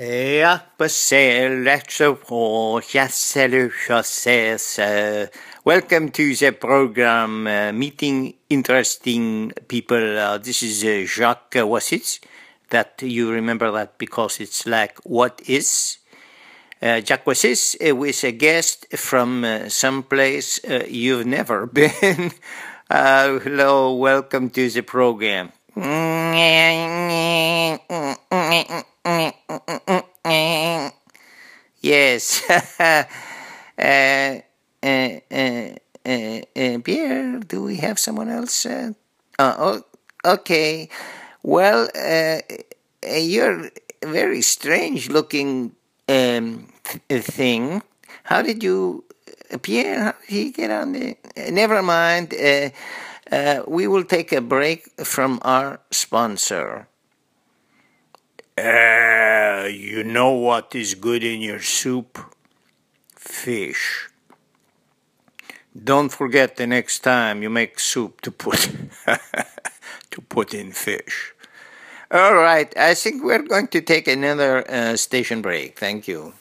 Ja, Welcome to the program uh, Meeting Interesting People. Uh, this is uh, Jacques Wasitz. That you remember that because it's like what is. Jacques Wasitz with a guest from some place you've never been. Uh, hello, welcome to the program. Yes. uh, uh, uh, uh, Pierre, do we have someone else? Uh, oh, okay. Well, uh, you're a very strange looking um, th- thing. How did you, Pierre, how did he get on the. never mind. Uh, uh, we will take a break from our sponsor. Uh, you know what is good in your soup? Fish. Don't forget the next time you make soup to put to put in fish. All right, I think we're going to take another uh, station break. Thank you.